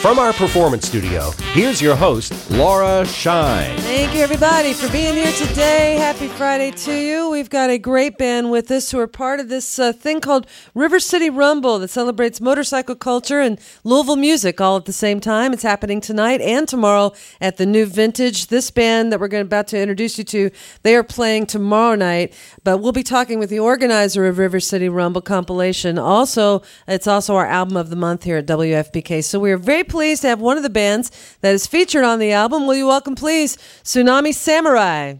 from our performance studio, here's your host, Laura Shine. Thank you, everybody, for being here today. Happy Friday to you. We've got a great band with us who are part of this uh, thing called River City Rumble that celebrates motorcycle culture and Louisville music all at the same time. It's happening tonight and tomorrow at the New Vintage. This band that we're going about to introduce you to, they are playing tomorrow night, but we'll be talking with the organizer of River City Rumble compilation. Also, it's also our album of the month here at WFPK. So we are very pleased to have one of the bands that is featured on the album. Will you welcome, please, Tsunami Samurai?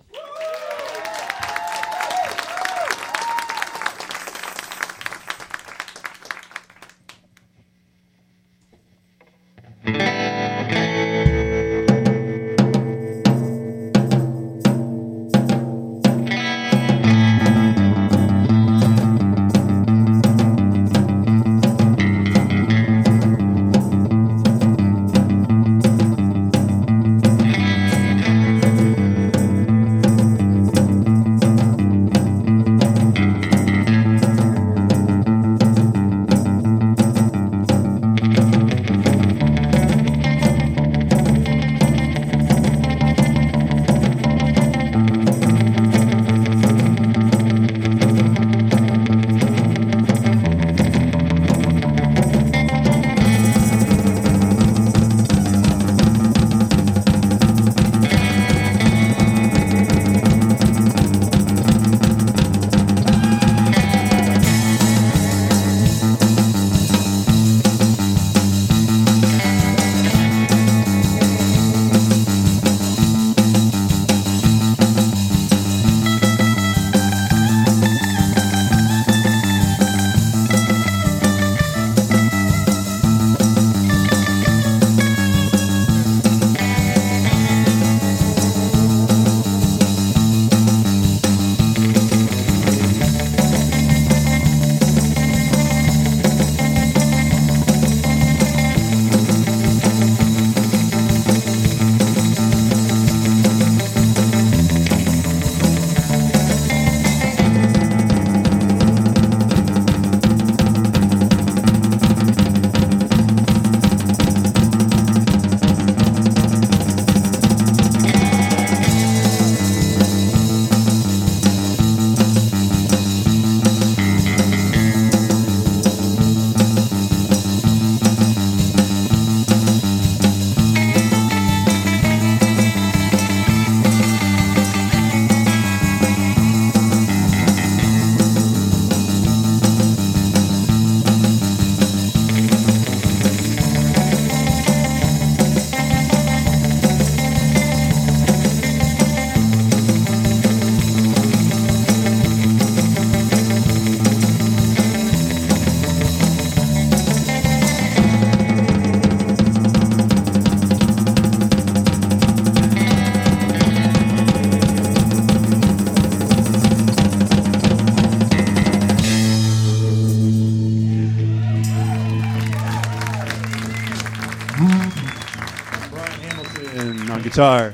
Guitar.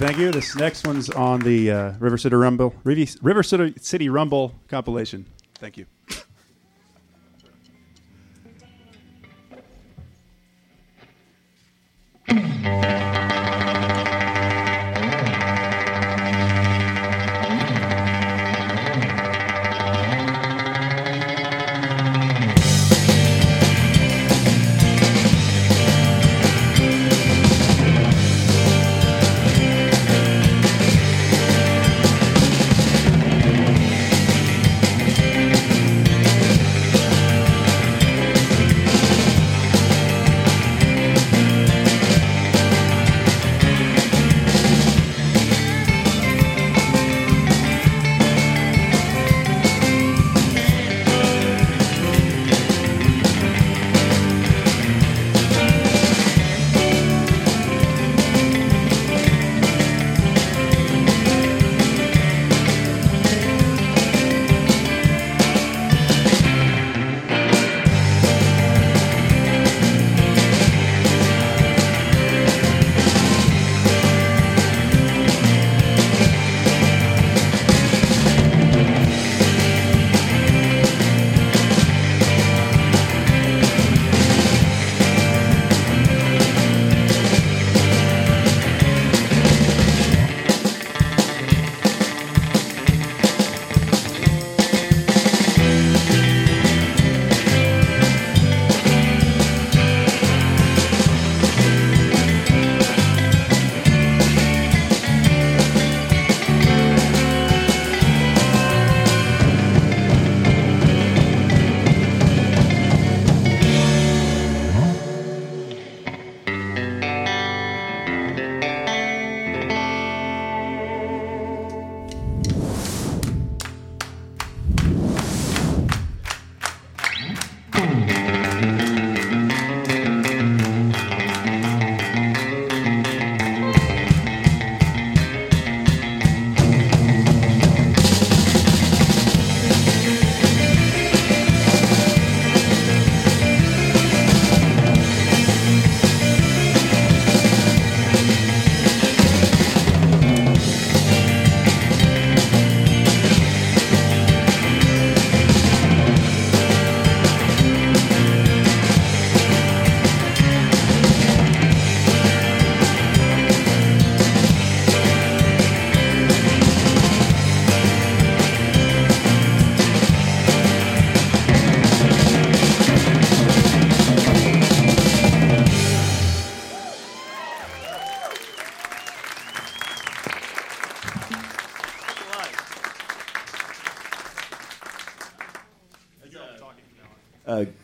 You, thank you. This next one's on the uh, River City Rumble, River City Rumble compilation. Thank you.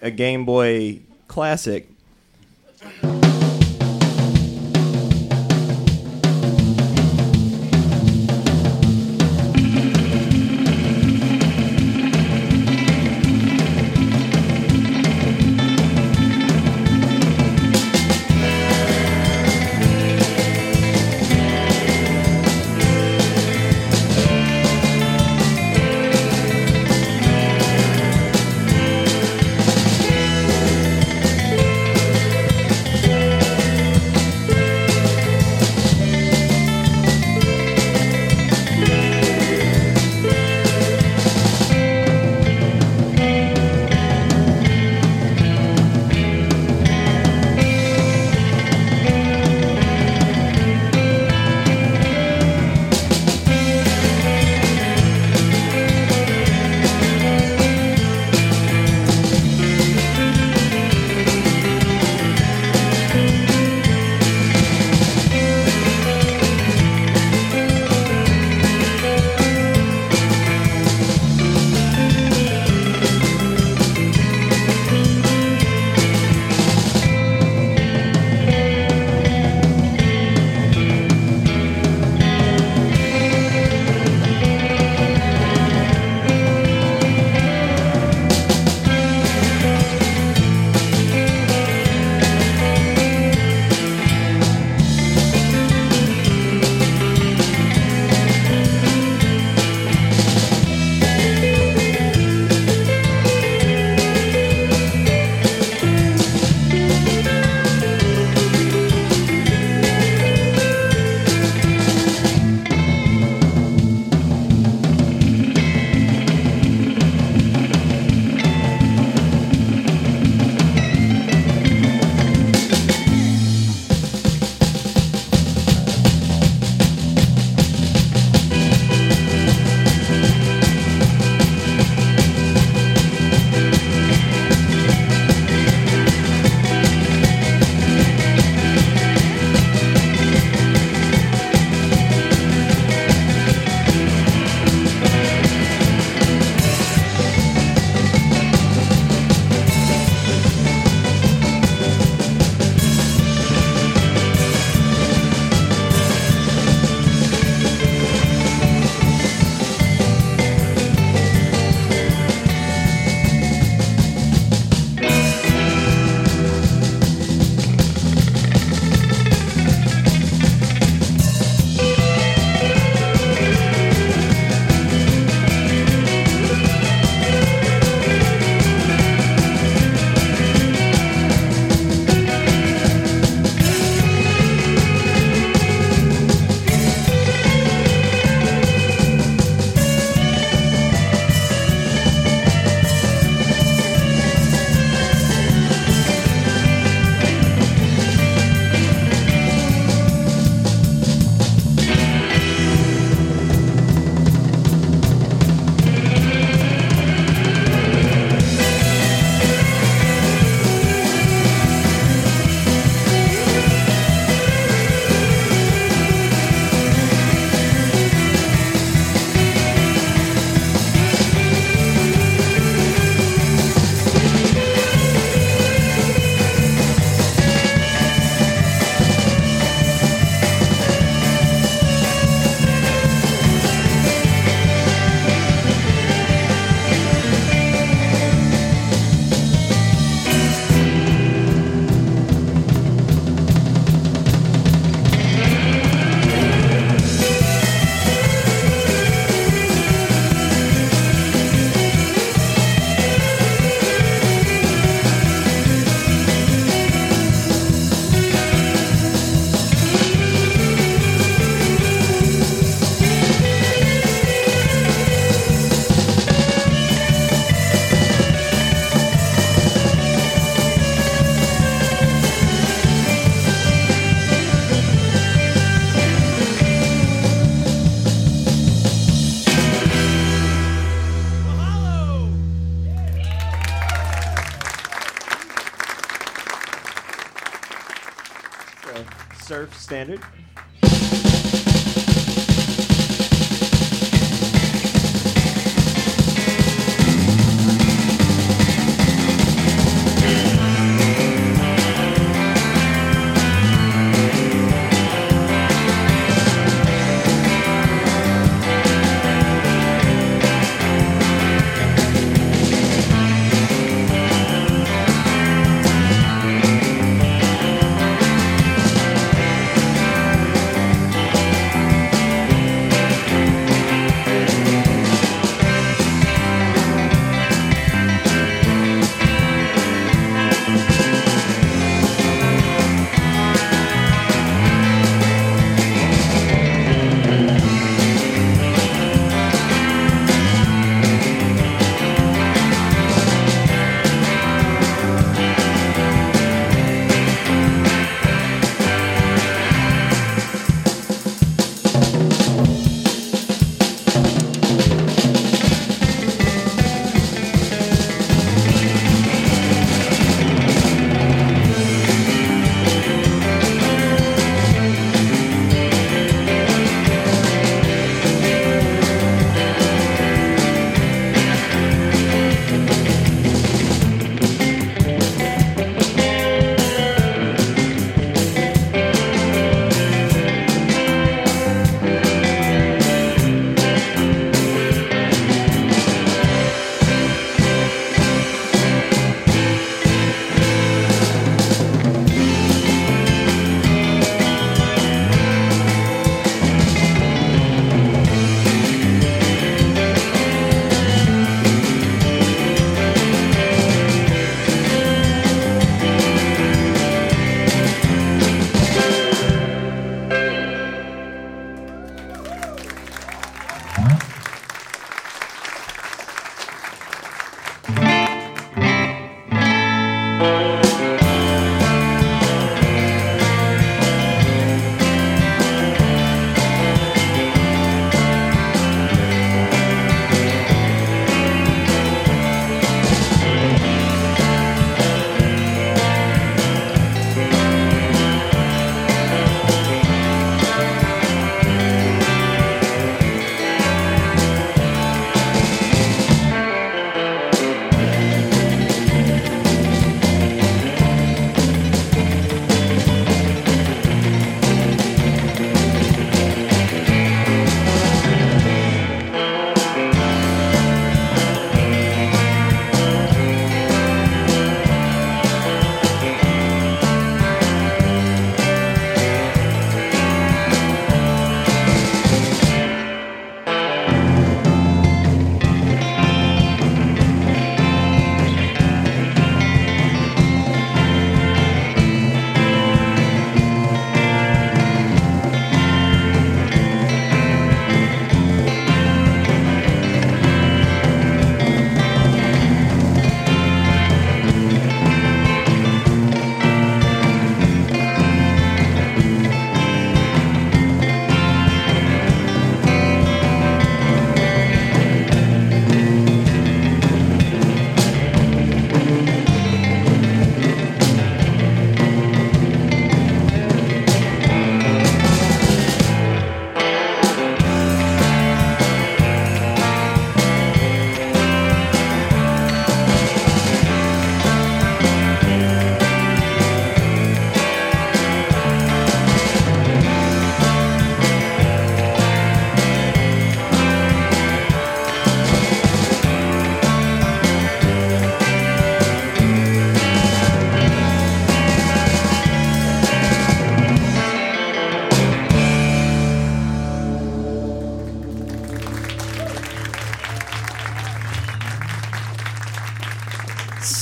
A, Game Boy classic.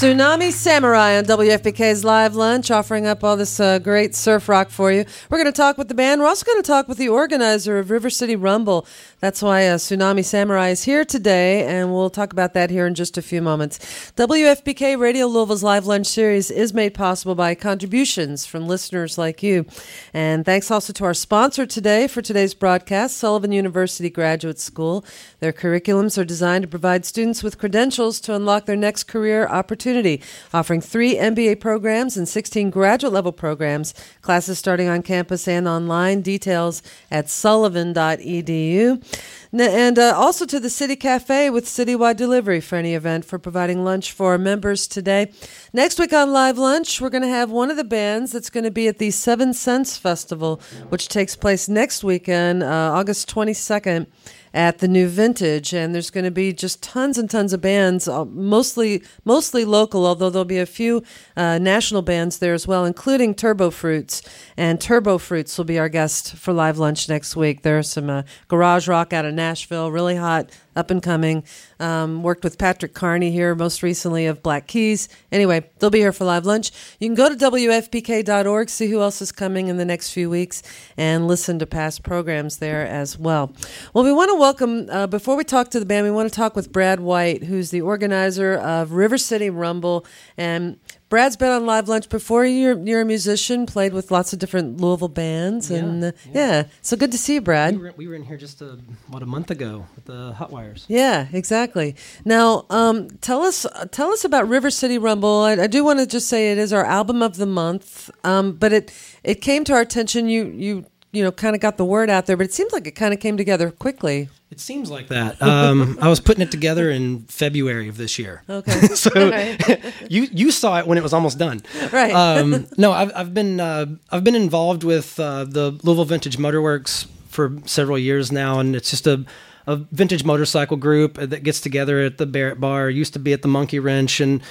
Tsunami Samurai on WFPK's Live Lunch, offering up all this uh, great surf rock for you. We're going to talk with the band. We're also going to talk with the organizer of River City Rumble. That's why uh, Tsunami Samurai is here today, and we'll talk about that here in just a few moments. WFPK Radio Louisville's Live Lunch series is made possible by contributions from listeners like you. And thanks also to our sponsor today for today's broadcast, Sullivan University Graduate School. Their curriculums are designed to provide students with credentials to unlock their next career opportunities opportunity, offering three MBA programs and 16 graduate level programs. Classes starting on campus and online. Details at sullivan.edu. And uh, also to the City Cafe with citywide delivery for any event for providing lunch for our members today. Next week on Live Lunch, we're going to have one of the bands that's going to be at the Seven Sense Festival, which takes place next weekend, uh, August 22nd at the new vintage and there's going to be just tons and tons of bands uh, mostly mostly local although there'll be a few uh, national bands there as well including turbo fruits. And turbo fruits will be our guest for live lunch next week. There's some uh, garage rock out of nashville really hot up and coming. Um, worked with Patrick Carney here most recently of Black Keys. Anyway, they'll be here for live lunch. You can go to WFPK.org, see who else is coming in the next few weeks, and listen to past programs there as well. Well, we want to welcome, uh, before we talk to the band, we want to talk with Brad White, who's the organizer of River City Rumble. And Brad's been on Live Lunch before. You're you're a musician, played with lots of different Louisville bands, Yeah, and uh, yeah. yeah. so good to see you, Brad. We were, we were in here just a, what a month ago with the hot wires. Yeah, exactly. Now, um, tell us tell us about River City Rumble. I, I do want to just say it is our album of the month, um, but it it came to our attention. You you you know kind of got the word out there, but it seems like it kind of came together quickly. It seems like that. Um, I was putting it together in February of this year. Okay, so right. you you saw it when it was almost done. Right. Um, no, I've I've been uh, I've been involved with uh, the Louisville Vintage Motorworks for several years now, and it's just a a vintage motorcycle group that gets together at the Barret Bar. Used to be at the Monkey Wrench, and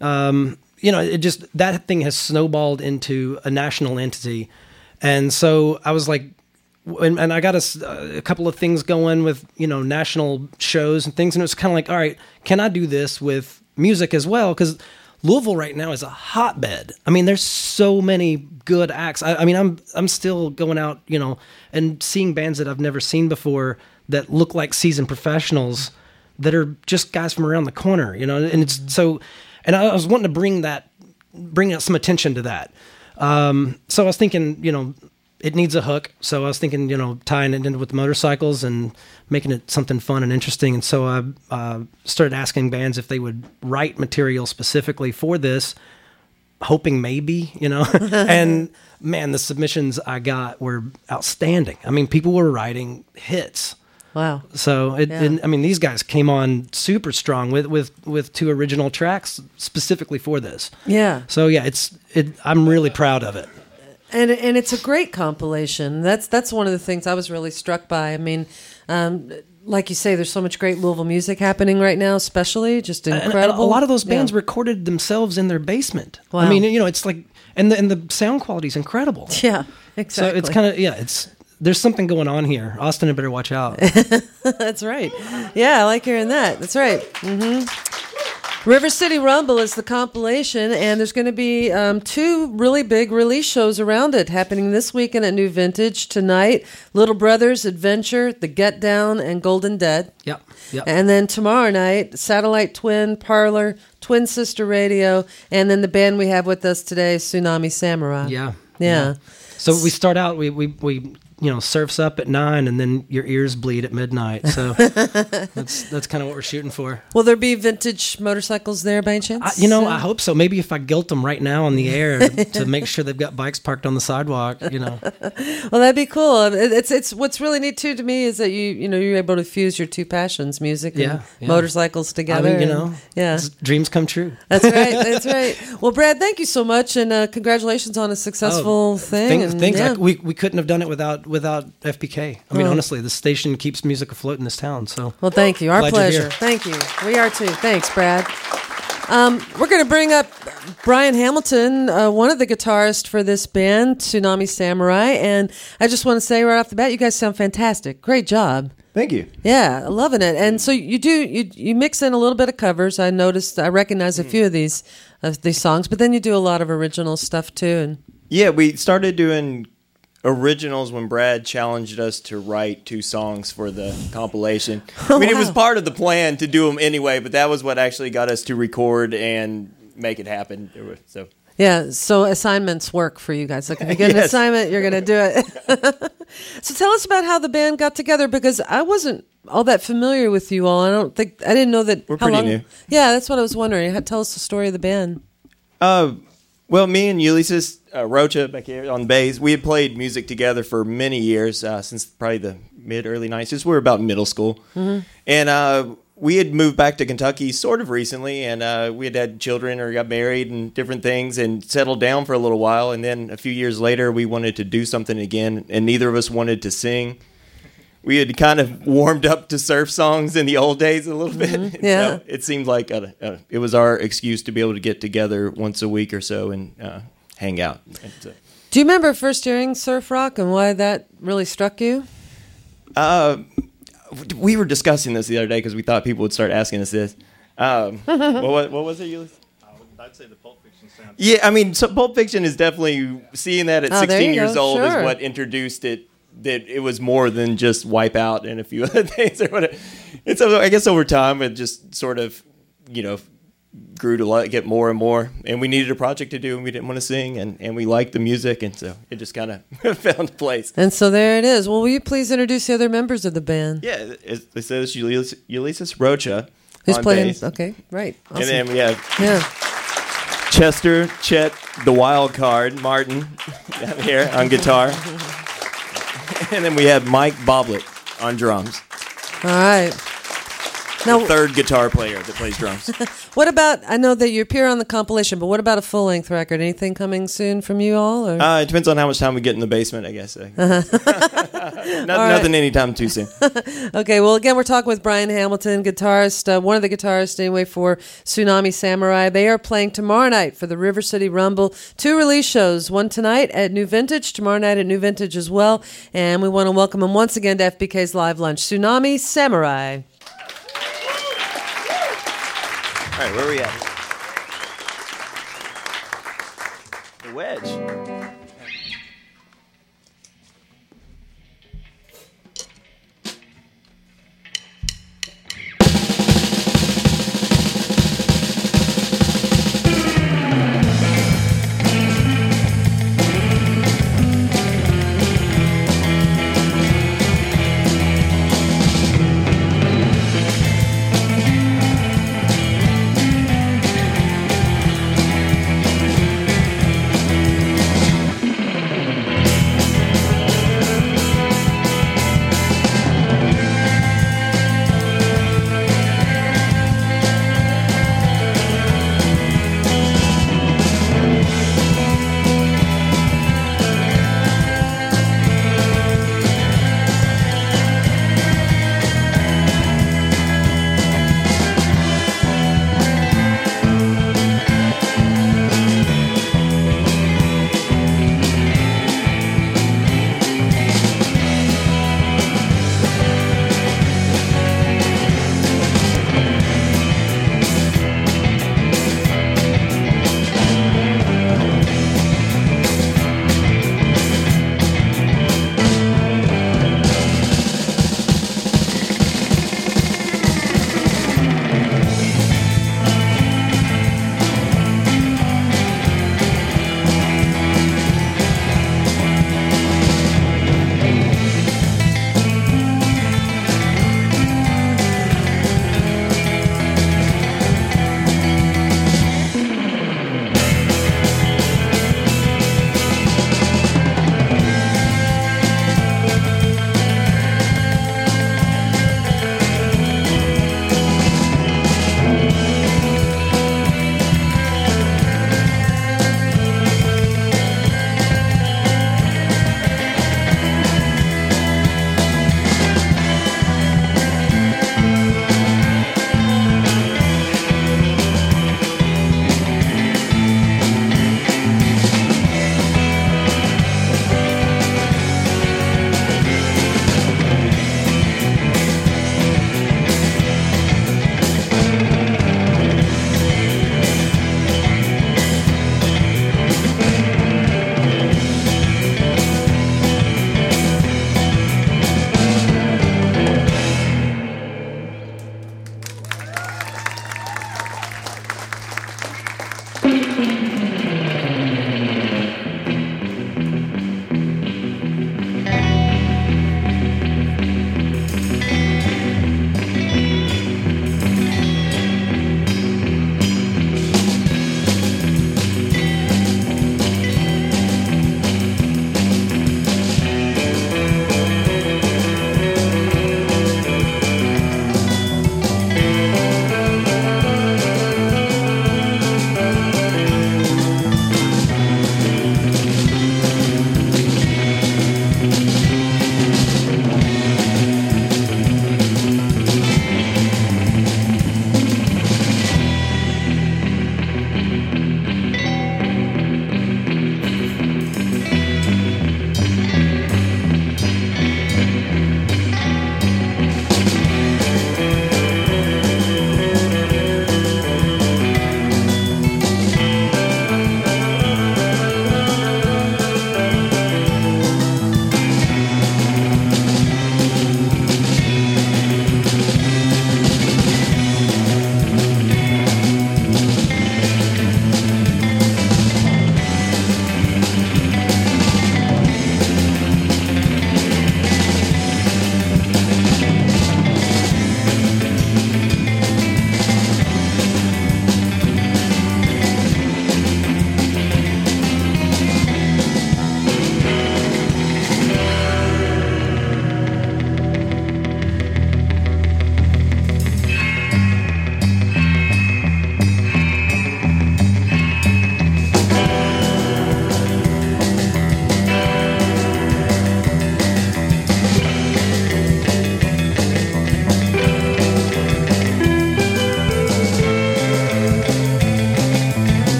um, you know, it just that thing has snowballed into a national entity. And so I was like, and, and I got a couple of things going with you know national shows and things, and it was kind of like, all right, can I do this with music as well? Because Louisville right now is a hotbed. I mean, there's so many good acts. I, I mean, I'm I'm still going out, you know, and seeing bands that I've never seen before that look like seasoned professionals that are just guys from around the corner, you know. And it's mm-hmm. so, and I was wanting to bring that, bring out some attention to that. Um, so I was thinking, you know, it needs a hook. So I was thinking, you know, tying it in with motorcycles and making it something fun and interesting. And so I uh, started asking bands if they would write material specifically for this, hoping maybe, you know. and man, the submissions I got were outstanding. I mean, people were writing hits. Wow. So it, Yeah. and, I mean, these guys came on super strong with with with two original tracks specifically for this. Yeah. So yeah, it's it. I'm really proud of it. and and it's a great compilation. That's that's one of the things I was really struck by. I mean, um, like you say, there's so much great Louisville music happening right now, especially just And- and incredible. a lot of those Yeah. bands recorded themselves in their basement. Wow. I mean, you know, it's like and the and the sound quality is incredible. Yeah, exactly. So it's kind of yeah, it's there's something going on here. Austin, had better watch out. That's right. Yeah, I like hearing that. That's right. hmm River City Rumble is the compilation, and there's going to be um, two really big release shows around it happening this weekend at New Vintage tonight. Little Brothers Adventure, The Get Down, and Golden Dead. yep. Yep. And then tomorrow night, Satellite Twin, Parlor, Twin Sister Radio, and then the band we have with us today, Tsunami Samurai. yeah. Yeah. So we start out we we we you know surfs up at nine and then your ears bleed at midnight. So that's that's kind of what we're shooting for. Will there be vintage motorcycles there by any chance? I, you know, I hope so. Maybe if I guilt them right now on the air to make sure they've got bikes parked on the sidewalk, you know. Well, that'd be cool. It's it's what's really neat too to me is that you you know you're able to fuse your two passions, music and Yeah, yeah. motorcycles I together. mean, you and- know, yeah, dreams come true. that's right. That's right. Well, Brad, thank you so much, and uh, congratulations on a successful thing. Things, and, things yeah. like we, we couldn't have done it without without FPK. I mean, Well- honestly, the station keeps music afloat in this town. So Well, thank you. Our Glad pleasure. Thank you. We are too. Thanks, Brad. Um, we're going to bring up Brian Hamilton, uh, one of the guitarists for this band, Tsunami Samurai. And I just want to say right off the bat, you guys sound fantastic. Great job. Thank you. Yeah, loving it. And so you do you you mix in a little bit of covers. I noticed I recognize a few of these of these songs, but then you do a lot of original stuff too. And Yeah, we started doing originals when Brad challenged us to write two songs for the compilation. I mean, it was part of the plan to do them anyway, but that was what actually got us to record and make it happen. So yeah, so assignments work for you guys. Like if you get an assignment, you're going to do it. So tell us about how the band got together because I wasn't all that familiar with you all. I don't think I didn't know that. We're how pretty long, new. Yeah, that's what I was wondering. Tell us the story of the band. Uh, well, me and Ulysses uh, Rocha back here on bass, we had played music together for many years, uh, since probably the mid early '90s. Since we were about middle school, and uh, we had moved back to Kentucky sort of recently, and uh, we had had children or got married and different things, and settled down for a little while. And then a few years later, we wanted to do something again, and neither of us wanted to sing. We had kind of warmed up to surf songs in the old days a little bit. And Yeah. so it seemed like a, a, it was our excuse to be able to get together once a week or so and uh, hang out. And, uh, Do you remember first hearing surf rock and why that really struck you? uh, we were discussing this the other day because we thought people would start asking us this. Um, what, was, what was it, Ulysses? I'd say the Pulp Fiction sound. Yeah, I mean, so Pulp Fiction is definitely seeing that at Oh, 16 years go, old sure. is what introduced it. That it was more than just Wipeout and a few other things or whatever. And so I guess over time it just sort of, you know, grew to like get more and more. And we needed a project to do, and we didn't want to sing, and, and we liked the music, and so it just kind of found a place. And so there it is. Well, will you please introduce the other members of the band? Yeah, it, it says Ulysses, Ulysses Rocha Who's playing? bass. Okay, right. Awesome. And then we have yeah. Chester, Chet, the wild card, Martin, down here on guitar. and then we have Mike Boblet on drums. All right. Now, Third guitar player that plays drums. what about? I know that you appear on the compilation, but what about a full length record? Anything coming soon from you all? Or? Uh, it depends on how much time we get in the basement, I guess. Uh, Not, Nothing anytime too soon. Okay, well, again, we're talking with Brian Hamilton, guitarist, uh, one of the guitarists anyway for Tsunami Samurai. They are playing tomorrow night for the River City Rumble. Two release shows, one tonight at New Vintage, tomorrow night at New Vintage as well. And we want to welcome them once again to FPK's Live Lunch. Tsunami Samurai. All right, where are we at? The wedge.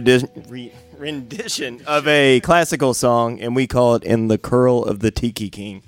This is a rendi- re- rendition of a classical song, and we call it "In the Curl of the Tiki King."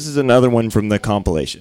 This is another one from the compilation.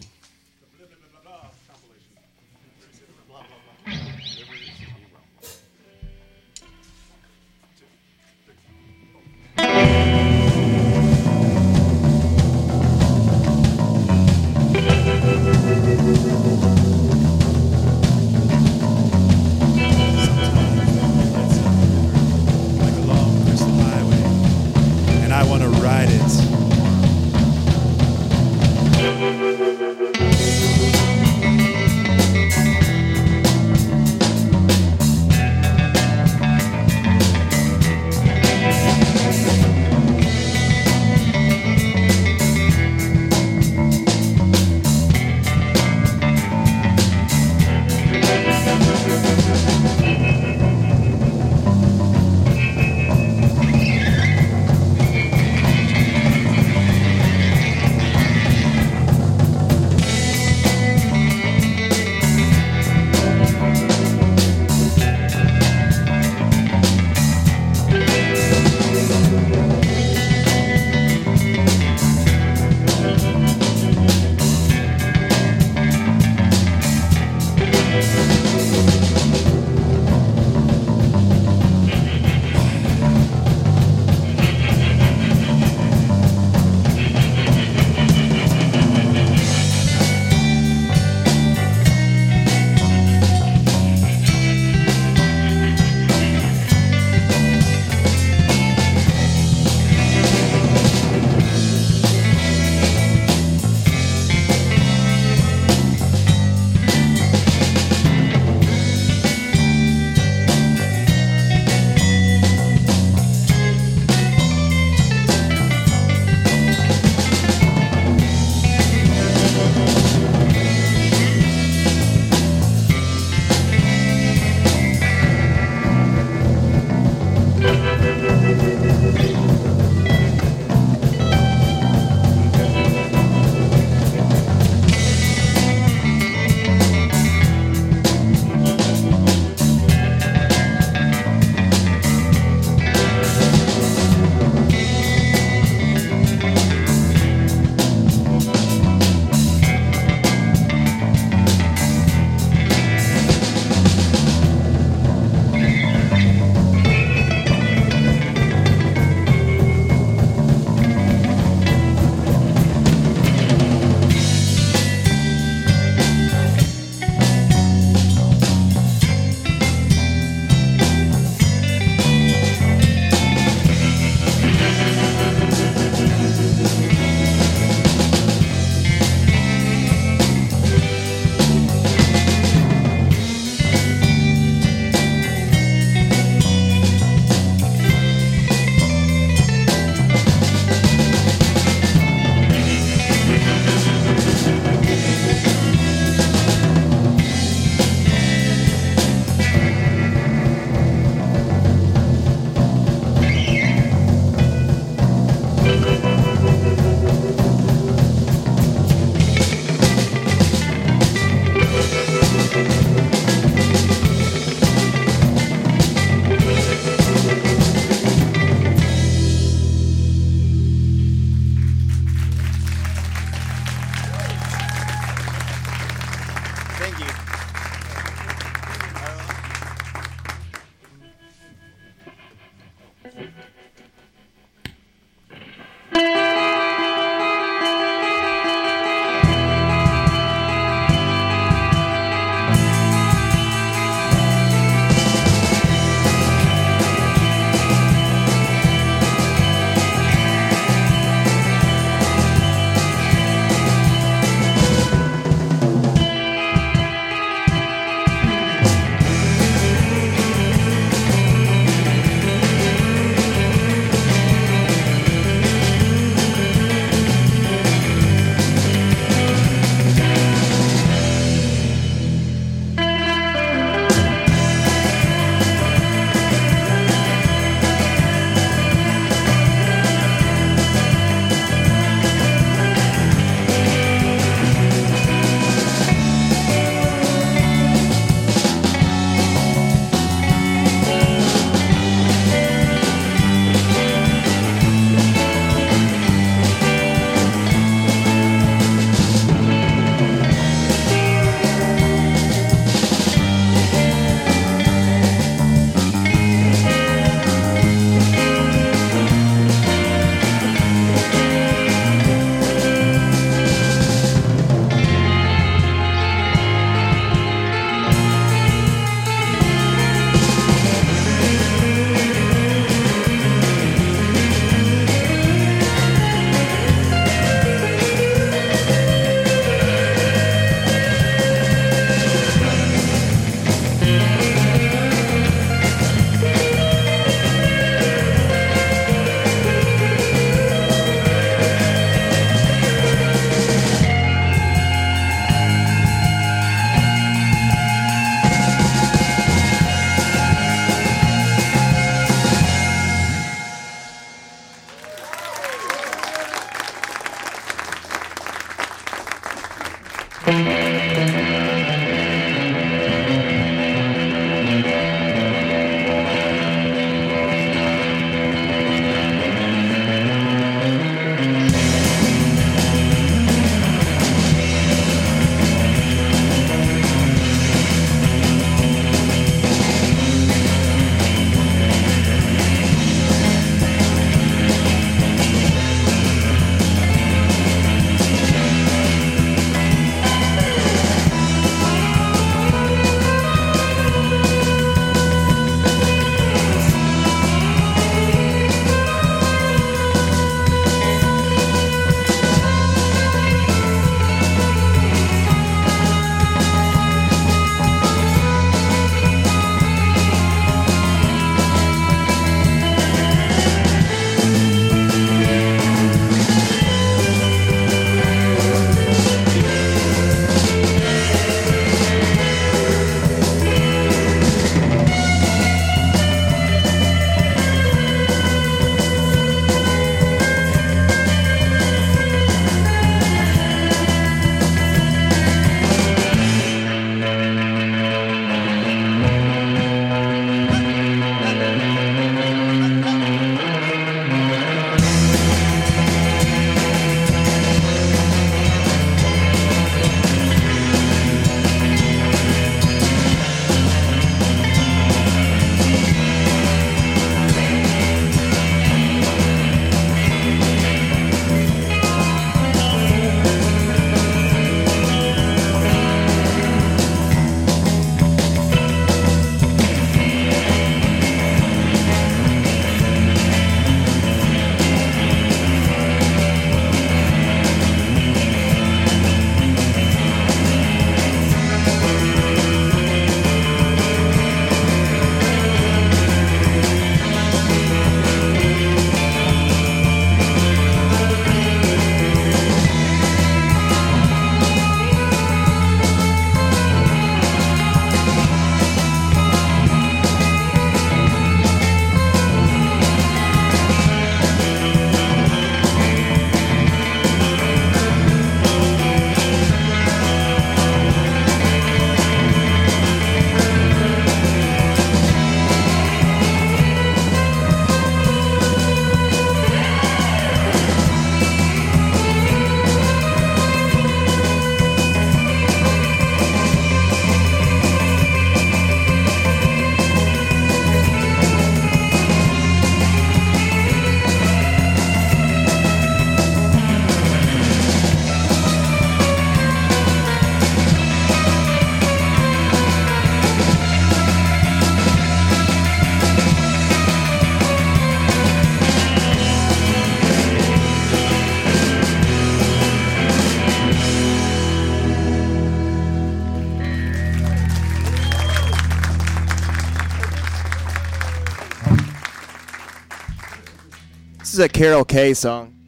Is a Carol Kaye song.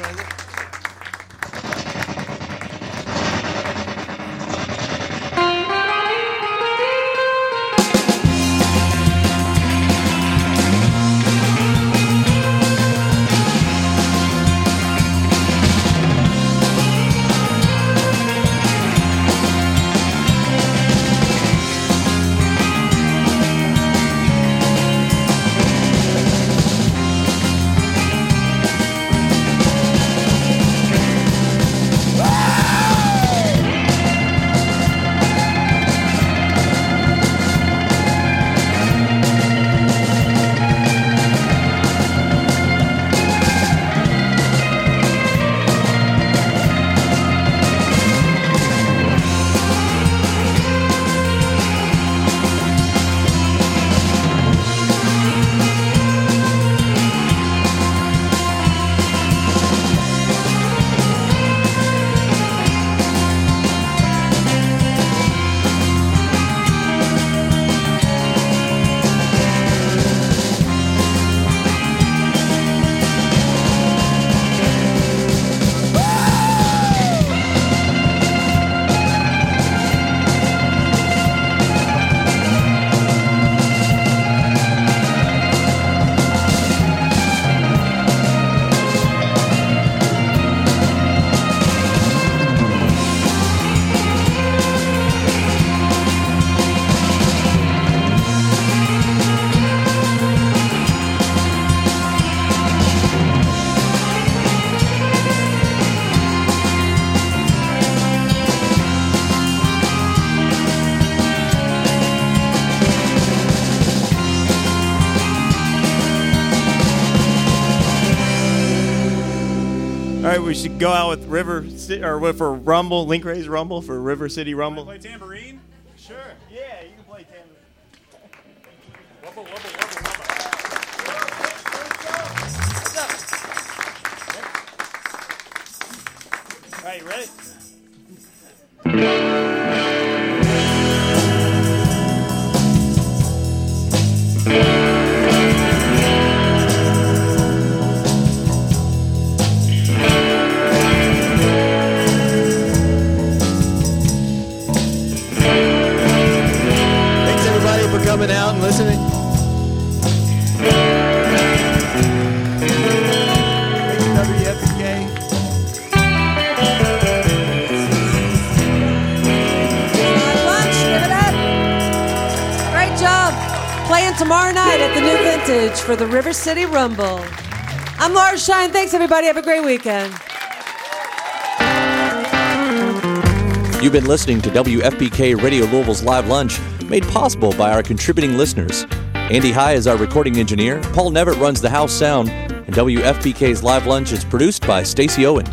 brother. Right, we should go out with River Ci- or with for Rumble, Link Wray's Rumble for River City Rumble. Play tambourine? Sure. Yeah, you can play tambourine. All right, you ready? For the River City Rumble. I'm Laura Shine. Thanks, everybody. Have a great weekend. You've been listening to WFPK Radio Louisville's Live Lunch, made possible by our contributing listeners. Andy High is our recording engineer, Paul Nevitt runs the house sound, and WFPK's Live Lunch is produced by Stacy Owen.